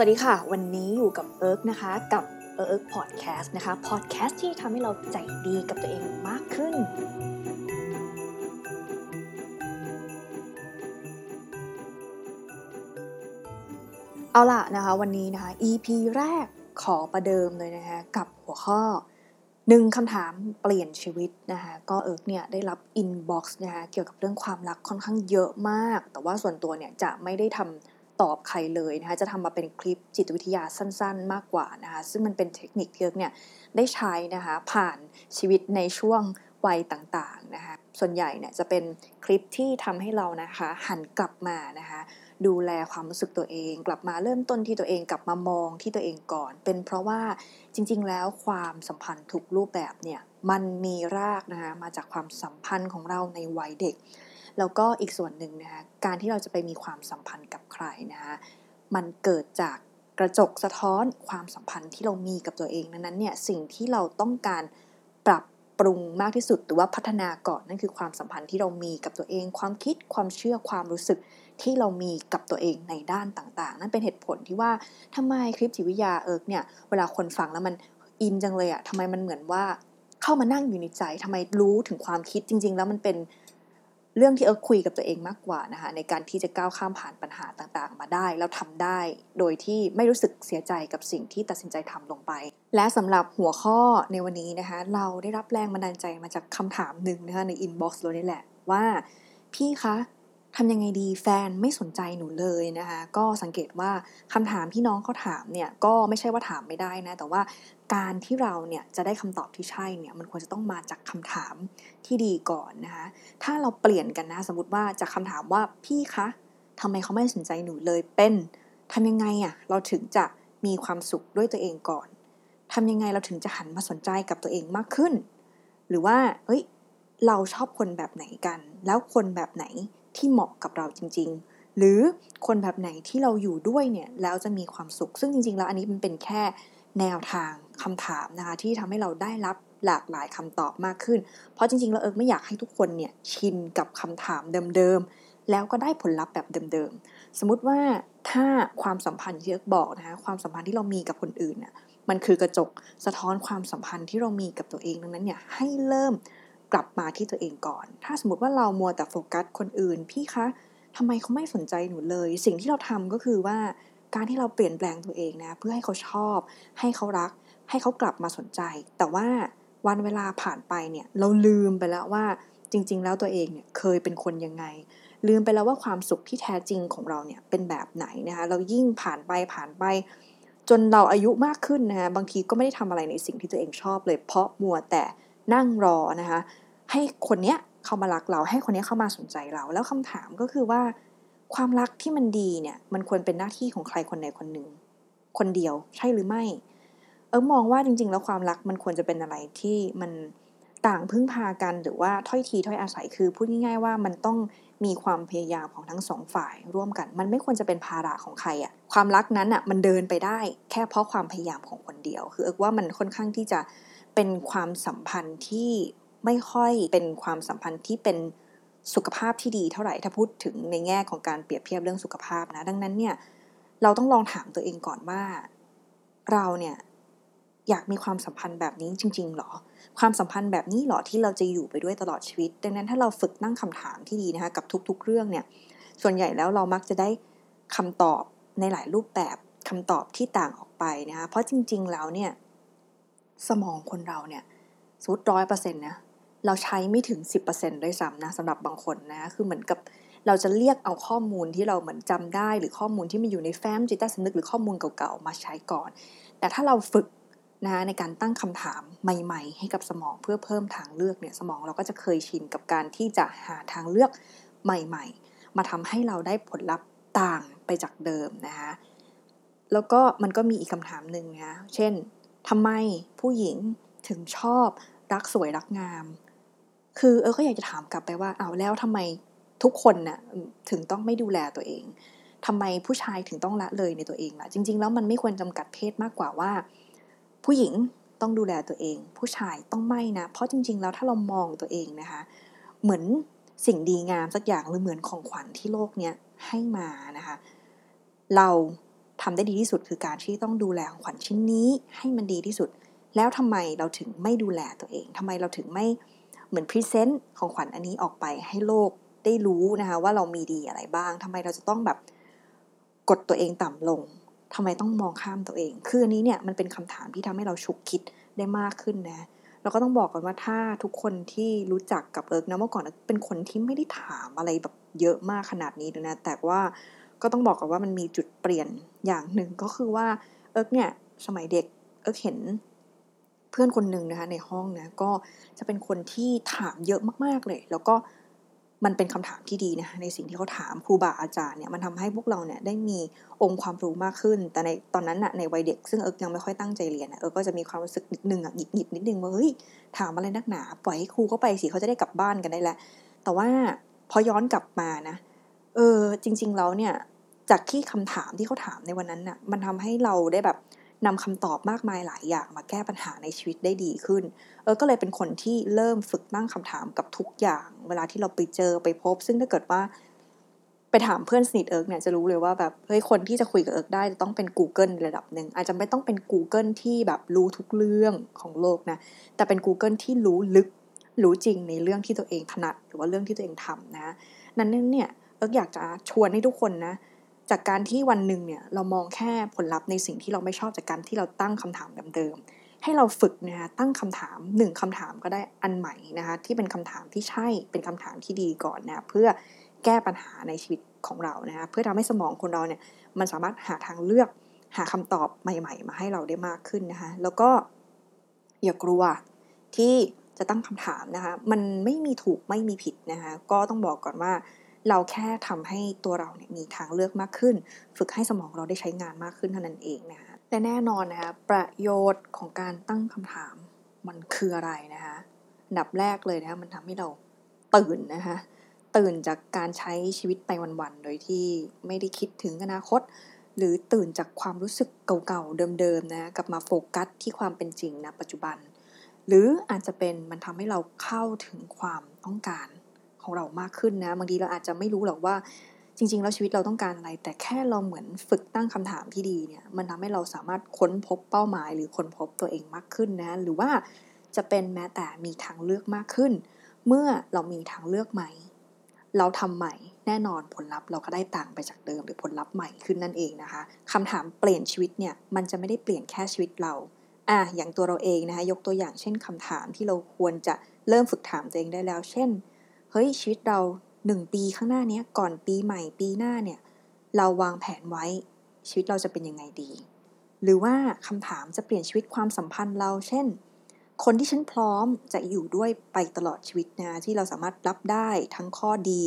สวัสดีค่ะ วันนี้อยู่กับเอิร์กนะคะ กับเอิร์กพอดแคสต์นะคะพอดแคสต์ที่ทำให้เราใจดีกับตัวเองมากขึ้น เอาล่ะนะคะ วันนี้นะคะ EP แรกขอประเดิมเลยนะคะ กับหัวข้อหนึ่งคำถามเปลี่ยนชีวิตนะคะก็เอิร์กเนี่ยได้รับ inbox นะคะเกี่ยวกับเรื่องความรักค่อนข้างเยอะมาก แต่ว่าส่วนตัวเนี่ยจะไม่ได้ทำ ตอบใครเลยนะคะจะทำมาเป็นคลิปจิตวิทยาสั้นๆ มากกว่านะคะซึ่งมันเป็นเทคนิคที่เอิร์กเนี่ยได้ใช้นะคะผ่านชีวิตในช่วงวัยต่างๆนะคะส่วนใหญ่เนี่ยจะเป็นคลิปที่ทำให้เรานะคะหันกลับมานะคะดูแลความรู้สึกตัวเอง กลับมาเริ่มต้นที่ตัวเองกลับมามองที่ตัวเองก่อน เป็นเพราะว่าจริง ๆ แล้วความสัมพันธ์ทุกรูปแบบเนี่ยมันมีรากนะคะมาจากความสัมพันธ์ของเราในวัยเด็ก แล้วก็อีกส่วนหนึ่งนะคะการที่เราจะไปมีความสัมพันธ์กับใครนะคะมันเกิดจากกระจกสะท้อนความสัมพันธ์ที่เรามีกับตัวเองนั้นเนี่ยสิ่งที่เราต้องการปรับปรุงมากที่สุดหรือว่าพัฒนาก่อนนั่นคือความสัมพันธ์ที่เรามีกับตัวเอง ความคิดความเชื่อความรู้สึกที่เรามีกับตัวเองในด้านต่างๆ นั่นเป็นเหตุผลที่ว่าทำไมคลิปจิตวิทยาเอิร์กเนี่ยเวลาคนฟังแล้วมันอินจังเลยอะทำไมมันเหมือนว่าเข้ามานั่งอยู่ในใจทำไมรู้ถึงความคิดจริง ๆ แล้วมันเป็น เรื่องที่เอิร์กคุยกับตัวเองมากกว่านะคะในการที่จะก้าวข้ามผ่านปัญหาต่างๆ มาได้ แล้วทำได้ โดยที่ไม่รู้สึกเสียใจกับสิ่งที่ตัดสินใจทำลงไป และสำหรับหัวข้อในวันนี้นะคะเราได้รับแรงบันดาลใจมาจากคำถามหนึ่งนะคะในอินบ็อกซ์เรานี่แหละว่า พี่คะ ทำยังไงดีแฟนไม่สนใจหนูเลยนะคะก็สังเกตว่าคำถามที่น้องเขาถามเนี่ยก็ไม่ใช่ว่าถามไม่ได้นะแต่ว่าการที่เราเนี่ยจะได้คำตอบที่ใช่เนี่ยมันควรจะต้องมาจากคำถามที่ดีก่อนนะคะถ้าเราเปลี่ยนกันนะสมมติว่าจากคำถามว่าพี่คะทำไมเขาไม่สนใจหนูเลยเป็นทำยังไงอะ่ะเราถึงจะมีความสุขด้วยตัวเองก่อนทำยังไงเราถึงจะหันมาสนใจกับตัวเองมากขึ้น หรือว่าเฮ้ยเราชอบคนแบบไหนกัน แล้วคนแบบไหน ที่เหมาะกับเราจริง ๆ หรือคนแบบไหนที่เราอยู่ด้วยเนี่ยแล้วจะมีความสุข ซึ่งจริง ๆ แล้วอันนี้มันเป็นแค่แนวทางคำถามนะคะที่ทำให้เราได้รับหลากหลายคำตอบมากขึ้น เพราะจริงๆแล้วเอิร์กไม่อยากให้ทุกคนเนี่ยชินกับคำถามเดิมๆ แล้วก็ได้ผลลัพธ์แบบเดิมๆ สมมุติว่าถ้าความสัมพันธ์ที่เอิร์กบอกนะคะความสัมพันธ์ที่เรามีกับคนอื่นน่ะมันคือกระจกสะท้อนความสัมพันธ์ที่เรามีกับตัวเองดังนั้นเนี่ยให้เริ่ม กลับมาที่ตัวเองก่อน ถ้าสมมติว่าเรามัวแต่โฟกัสคนอื่น พี่คะทำไมเขาไม่สนใจหนูเลย สิ่งที่เราทำก็คือว่าการที่เราเปลี่ยนแปลงตัวเองนะ เพื่อให้เขาชอบ ให้เขารัก ให้เขากลับมาสนใจ แต่ว่าวันเวลาผ่านไปเนี่ยเราลืมไปแล้วว่าจริง ๆ แล้วตัวเองเนี่ยเคยเป็นคนยังไง ลืมไปแล้วว่าความสุขที่แท้จริงของเราเนี่ยเป็นแบบไหนนะคะเรายิ่งผ่านไปผ่านไป จนเราอายุมากขึ้นนะคะบางทีก็ไม่ได้ทำอะไรในสิ่งที่ตัวเองชอบเลย เพราะมัวแต่ นั่งรอนะคะ ให้คนเนี้ยเข้ามารักเราให้คนนี้เข้ามาสนใจเรา แล้วคำถามก็คือว่า ความรักที่มันดีเนี่ย มันควรเป็นหน้าที่ของใครคนใดคนหนึ่ง คนเดียวใช่หรือไม่ เออมองว่าจริง ๆ แล้วความรักมันควรจะเป็นอะไรที่มันต่างพึ่งพากันหรือว่าถ้อยทีถ้อยอาศัยคือพูดง่าย ๆ ว่ามันต้องมีความพยายามของทั้งสองฝ่ายร่วมกัน มันไม่ควรจะเป็นภาระของใครอะความรักนั้นอะมันเดินไปได้ แค่เพราะความพยายามของคนเดียว คือเออว่ามันค่อนข้างที่จะ เป็นความสัมพันธ์ที่ไม่ค่อยเป็นความสัมพันธ์ที่เป็นสุขภาพที่ดีเท่าไหร่ถ้าพูดถึงในแง่ของการเปรียบเทียบเรื่องสุขภาพนะ ดังนั้นเนี่ยเราต้องลองถามตัวเองก่อนว่า เราเนี่ยอยากมีความสัมพันธ์แบบนี้จริงๆหรอ ความสัมพันธ์แบบนี้หรอที่เราจะอยู่ไปด้วยตลอดชีวิต ดังนั้นถ้าเราฝึกนั่งคำถามที่ดีนะคะกับทุก ๆ เรื่องเนี่ย ส่วนใหญ่แล้วเรามักจะได้คำตอบในหลายรูปแบบคำตอบที่ต่างออกไปนะคะเพราะจริง ๆ แล้วเนี่ย สมองคนเราเนี่ยสุดร้อยเปอร์เซ็นต์นะเราใช้ไม่ถึง10%ด้วยซ้ำนะสำหรับบางคนนะคือเหมือนกับเราจะเรียกเอาข้อมูลที่เราเหมือนจำได้ หรือข้อมูลที่มันอยู่ในแฟ้มจิตใต้สำนึกหรือข้อมูลเก่าๆมาใช้ก่อน แต่ถ้าเราฝึกนะในการตั้งคำถามใหม่ ๆ ให้กับสมองเพื่อเพิ่มทางเลือกเนี่ยสมองเราก็จะเคยชินกับการที่จะหาทางเลือกใหม่ ๆ มาทำให้เราได้ผลลัพธ์ต่างไปจากเดิมนะคะแล้วก็มันก็มีอีกคำถามหนึ่งนะเช่น ทำไมผู้หญิงถึงชอบรักสวยรักงาม คือเออก็อยากจะถามกลับไปว่าเอาแล้วทำไมทุกคนนะ่ะถึงต้องไม่ดูแลตัวเองทำไมผู้ชายถึงต้องละเลยในตัวเองล่ะ จริง ๆ แล้วมันไม่ควรจำกัดเพศมากกว่าว่า ผู้หญิงต้องดูแลตัวเอง ผู้ชายต้องไม่นะ เพราะจริง ๆ แล้วถ้าเรามองตัวเองนะคะ เหมือนสิ่งดีงามสักอย่างหรือเหมือนของขวัญที่โลกเนี้ยให้มานะคะ เรา ทำได้ดีที่สุดคือการที่ต้องดูแลของขวัญชิ้นนี้ให้มันดีที่สุด แล้วทำไมเราถึงไม่ดูแลตัวเองทำไมเราถึงไม่เหมือน present ของขวัญอันนี้ออกไปให้โลกได้รู้นะคะว่าเรามีดีอะไรบ้างทำไมเราจะต้องแบบกดตัวเองต่ำลงทำไมต้องมองข้ามตัวเอง คืออันนี้เนี่ยมันเป็นคำถามที่ทำให้เราฉุกคิดได้มากขึ้นนะเราก็ต้องบอกก่อนว่าถ้าทุกคนที่รู้จักกับเอิร์กนะเมื่อก่อนเป็นคนที่ไม่ได้ถามอะไรแบบเยอะมากขนาดนี้นะแต่ว่า ก็ต้องบอกก่อนว่ามันมีจุดเปลี่ยนอย่างหนึ่งก็คือว่าเอิร์กเนี่ยสมัยเด็กเอิร์กเห็นเพื่อนคนหนึ่งนะคะในห้องนะก็จะเป็นคนที่ถามเยอะมากๆเลย แล้วก็มันเป็นคำถามที่ดีนะคะในสิ่งที่เขาถามครูบาอาจารย์เนี่ยมันทำให้พวกเราเนี่ยได้มีองค์ความรู้มากขึ้น แต่ในตอนนั้นอะในวัยเด็ก ซึ่งเอิร์กยังไม่ค่อยตั้งใจเรียนเอิร์กก็จะมีความรู้สึกนิดนึงอะหยึยหยึยนิดนึงว่าเฮ้ยถามอะไรนักหนา ปล่อยให้ครูเขาไปสิเขาจะได้กลับบ้านกันได้แล้วแต่ว่าพอย้อนกลับมานะ เออ จริง ๆ แล้วเนี่ย จากที่คำถามที่เขาถามในวันนั้นน่ะ มันทำให้เราได้แบบนำคำตอบมากมายหลายอย่างมาแก้ปัญหาในชีวิตได้ดีขึ้น เออ ก็เลยเป็นคนที่เริ่มฝึกตั้งคำถามกับทุกอย่าง เวลาที่เราไปเจอไปพบ ซึ่งถ้าเกิดว่า ไปถามเพื่อนสนิทเอิร์กเนี่ยจะรู้เลยว่าแบบ เฮ้ย คนที่จะคุยกับเอิร์กได้จะต้องเป็น Google ในระดับหนึ่ง อาจจะไม่ต้องเป็น Google ที่แบบรู้ทุกเรื่องของโลกนะ แต่เป็น Google ที่รู้ลึก รู้จริงในเรื่องที่ตัวเองถนัด หรือว่าเรื่องที่ตัวเองทำนะ นั้นเนี่ย เอิกอยากจะชวนให้ทุกคนนะ จากการที่วันหนึ่งเนี่ยเรามองแค่ผลลัพธ์ในสิ่งที่เราไม่ชอบจากการที่เราตั้งคำถามเดิมๆให้เราฝึกนะคะตั้งคำถามหนึ่งคำถามก็ได้อันใหม่นะคะที่เป็นคำถามที่ใช่เป็นคำถามที่ดีก่อนนะเพื่อแก้ปัญหาในชีวิตของเรานะคะเพื่อทำให้สมองคนเราเนี่ยมันสามารถหาทางเลือกหาคำตอบใหม่ ๆ มาให้เราได้มากขึ้นนะคะแล้วก็อย่ากลัวที่จะตั้งคำถามนะคะ มันไม่มีถูกไม่มีผิดนะคะ ก็ต้องบอกก่อนว่า เราแค่ทำให้ตัวเราเนี่ยมีทางเลือกมากขึ้น ฝึกให้สมองเราได้ใช้งานมากขึ้นเท่านั้นเองนะคะและแน่นอนนะคะประโยชน์ของการตั้งคำถามมันคืออะไรนะคะดับแรกเลยนะคะมันทำให้เราตื่นนะคะตื่นจากการใช้ชีวิตไปวันๆ โดยที่ไม่ได้คิดถึงอนาคต หรือตื่นจากความรู้สึกเก่าๆ เดิมๆ นะกลับมาโฟกัสที่ความเป็นจริงนะปัจจุบัน หรืออาจจะเป็นมันทำให้เราเข้าถึงความต้องการ ของเรามากขึ้นนะบางทีเราอาจจะไม่รู้หรอกว่าจริง ๆ แล้วชีวิตเราต้องการอะไร แต่แค่เราเหมือนฝึกตั้งคำถามที่ดีเนี่ยมันทำให้เราสามารถค้นพบเป้าหมาย หรือค้นพบตัวเองมากขึ้นนะ หรือว่าจะเป็นแม้แต่มีทางเลือกมากขึ้น เมื่อเรามีทางเลือกใหม่ เราทำใหม่แน่นอนผลลัพธ์เราก็ได้ต่างไปจากเดิม หรือผลลัพธ์ใหม่ขึ้นนั่นเองนะคะคำถามเปลี่ยนชีวิตเนี่ยมันจะไม่ได้เปลี่ยนแค่ชีวิตเราอะอย่างตัวเราเองนะคะยกตัวอย่างเช่นคำถามที่เราควรจะเริ่มฝึกถามตัวเองได้แล้ว เช่น เฮ้ยชีวิตเราหนึ่งปีข้างหน้านี้ก่อนปีใหม่ปีหน้าเนี่ยเราวางแผนไว้ชีวิตเราจะเป็นยังไงดี หรือว่าคำถามจะเปลี่ยนชีวิตความสัมพันธ์เรา เช่น คนที่ฉันพร้อมจะอยู่ด้วยไปตลอดชีวิตนะที่เราสามารถรับได้ทั้งข้อดี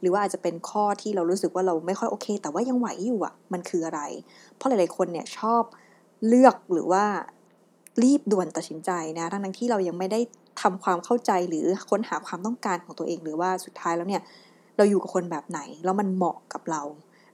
หรือว่าอาจจะเป็นข้อที่เรารู้สึกว่าเราไม่ค่อยโอเค แต่ว่ายังไหวอยู่อะ่ะ มันคืออะไร เพราะหลาย ๆ คนเนี่ยชอบเลือกหรือว่ารีบด่วนตัดสินใจนะ ทั้งที่เรายังไม่ได้ ทำความเข้าใจหรือค้นหาความต้องการของตัวเอง หรือว่าสุดท้ายแล้วเนี่ยเราอยู่กับคนแบบไหนแล้วมันเหมาะกับเรา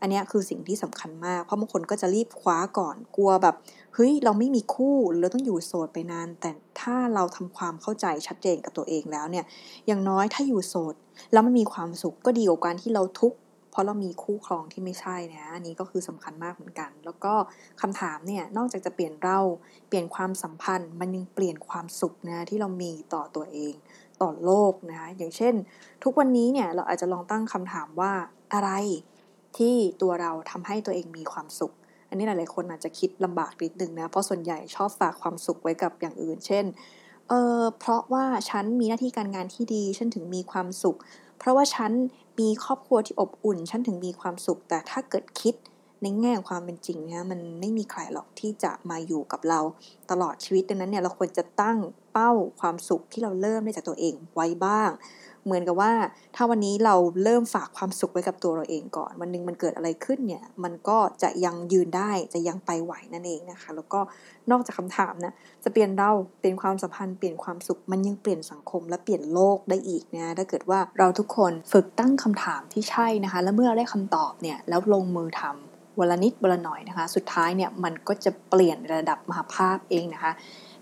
อันนี้คือสิ่งที่สำคัญมาก เพราะบางคนก็จะรีบคว้าก่อนกลัวแบบเฮ้ยเราไม่มีคู่เราต้องอยู่โสดไปนาน แต่ถ้าเราทำความเข้าใจชัดเจนกับตัวเองแล้วเนี่ยอย่างน้อยถ้าอยู่โสดแล้วมันมีความสุขก็ดีกว่าการที่เราทุกข์ เพราะเรามีคู่ครองที่ไม่ใช่นะอันนี้ก็คือสำคัญมากเหมือนกัน แล้วก็คำถามเนี่ยนอกจากจะเปลี่ยนเราเปลี่ยนความสัมพันธ์ มันยังเปลี่ยนความสุขนะที่เรามีต่อตัวเองต่อโลกนะคะอย่างเช่น ทุกวันนี้เนี่ยเราอาจจะลองตั้งคำถามว่าอะไรที่ตัวเราทำให้ตัวเองมีความสุข อันนี้หลายๆคนอาจจะคิดลำบากนิดนึงนะเพราะส่วนใหญ่ชอบฝากความสุขไว้กับอย่างอื่น เช่นเออเพราะว่าฉันมีหน้าที่การงานที่ดี ฉันถึงมีความสุข เพราะว่าฉันมีครอบครัวที่อบอุ่น ฉันถึงมีความสุข แต่ถ้าเกิดคิดในแง่ความเป็นจริงนะมันไม่มีใครหรอกที่จะมาอยู่กับเราตลอดชีวิตดังนั้นเนี่ยเราควรจะตั้งเป้าความสุขที่เราเริ่มได้จากตัวเองไว้บ้าง เหมือนกับว่า ถ้าวันนี้เราเริ่มฝากความสุขไว้กับตัวเราเองก่อน วันนึงมันเกิดอะไรขึ้นเนี่ย มันก็จะยังยืนได้จะยังไปไหวนั่นเองนะคะ แล้วก็นอกจากคำถามนะจะเปลี่ยนเราเปลี่ยนความสัมพันธ์เปลี่ยนความสุขมันยังเปลี่ยนสังคมและเปลี่ยนโลกได้อีกนะถ้าเกิดว่าเราทุกคนฝึกตั้งคำถามที่ใช่นะคะ แล้วเมื่อเราได้คำตอบเนี่ยแล้วลงมือทำวันละนิดวันละหน่อยนะคะ สุดท้ายเนี่ยมันก็จะเปลี่ยนระดับมหาภาพเองนะคะ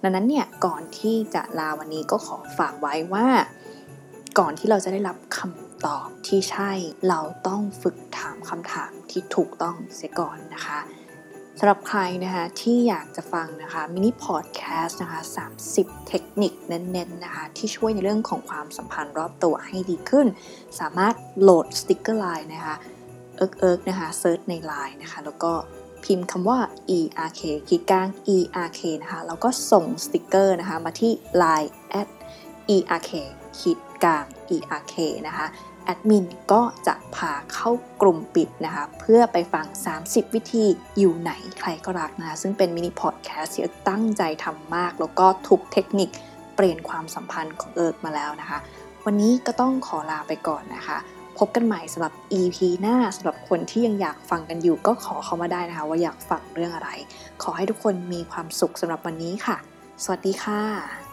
ดังนั้นเนี่ยก่อนที่จะลาวันนี้ก็ขอฝากไว้ว่า ก่อนที่เราจะได้รับคำตอบที่ใช่ เราต้องฝึกถามคำถามที่ถูกต้องเสียก่อนนะคะสำหรับใครนะคะที่อยากจะฟังนะคะมินิพอดแคสต์นะคะ30 เทคนิคเน้นๆนะคะที่ช่วยในเรื่องของความสัมพันธ์รอบตัวให้ดีขึ้น สามารถโหลดสติกเกอร์ไลน์นะคะเอิร์กเอิร์กนะคะ search ในไลน์นะคะแล้วก็พิมพ์คำว่า ERK ขีดกลาง ERK นะคะแล้วก็ส่งสติกเกอร์นะคะมาที่ Line at ERK ขีด กลาง ERK นะคะแอดมินก็จะพาเข้ากลุ่มปิดนะคะ เพื่อไปฟัง 30 วิธีอยู่ไหนใครก็รักนะคะ ซึ่งเป็นมินิพอดแคสต์ที่เอิร์กตั้งใจทำมาก แล้วก็ทุกเทคนิคเปลี่ยนความสัมพันธ์ของเอิร์กมาแล้วนะคะ วันนี้ก็ต้องขอลาไปก่อนนะคะพบกันใหม่สำหรับ EP หน้าสำหรับคนที่ยังอยากฟังกันอยู่ ก็ขอเข้ามาได้นะคะ ว่าอยากฟังเรื่องอะไร ขอให้ทุกคนมีความสุขสำหรับวันนี้ค่ะ สวัสดีค่ะ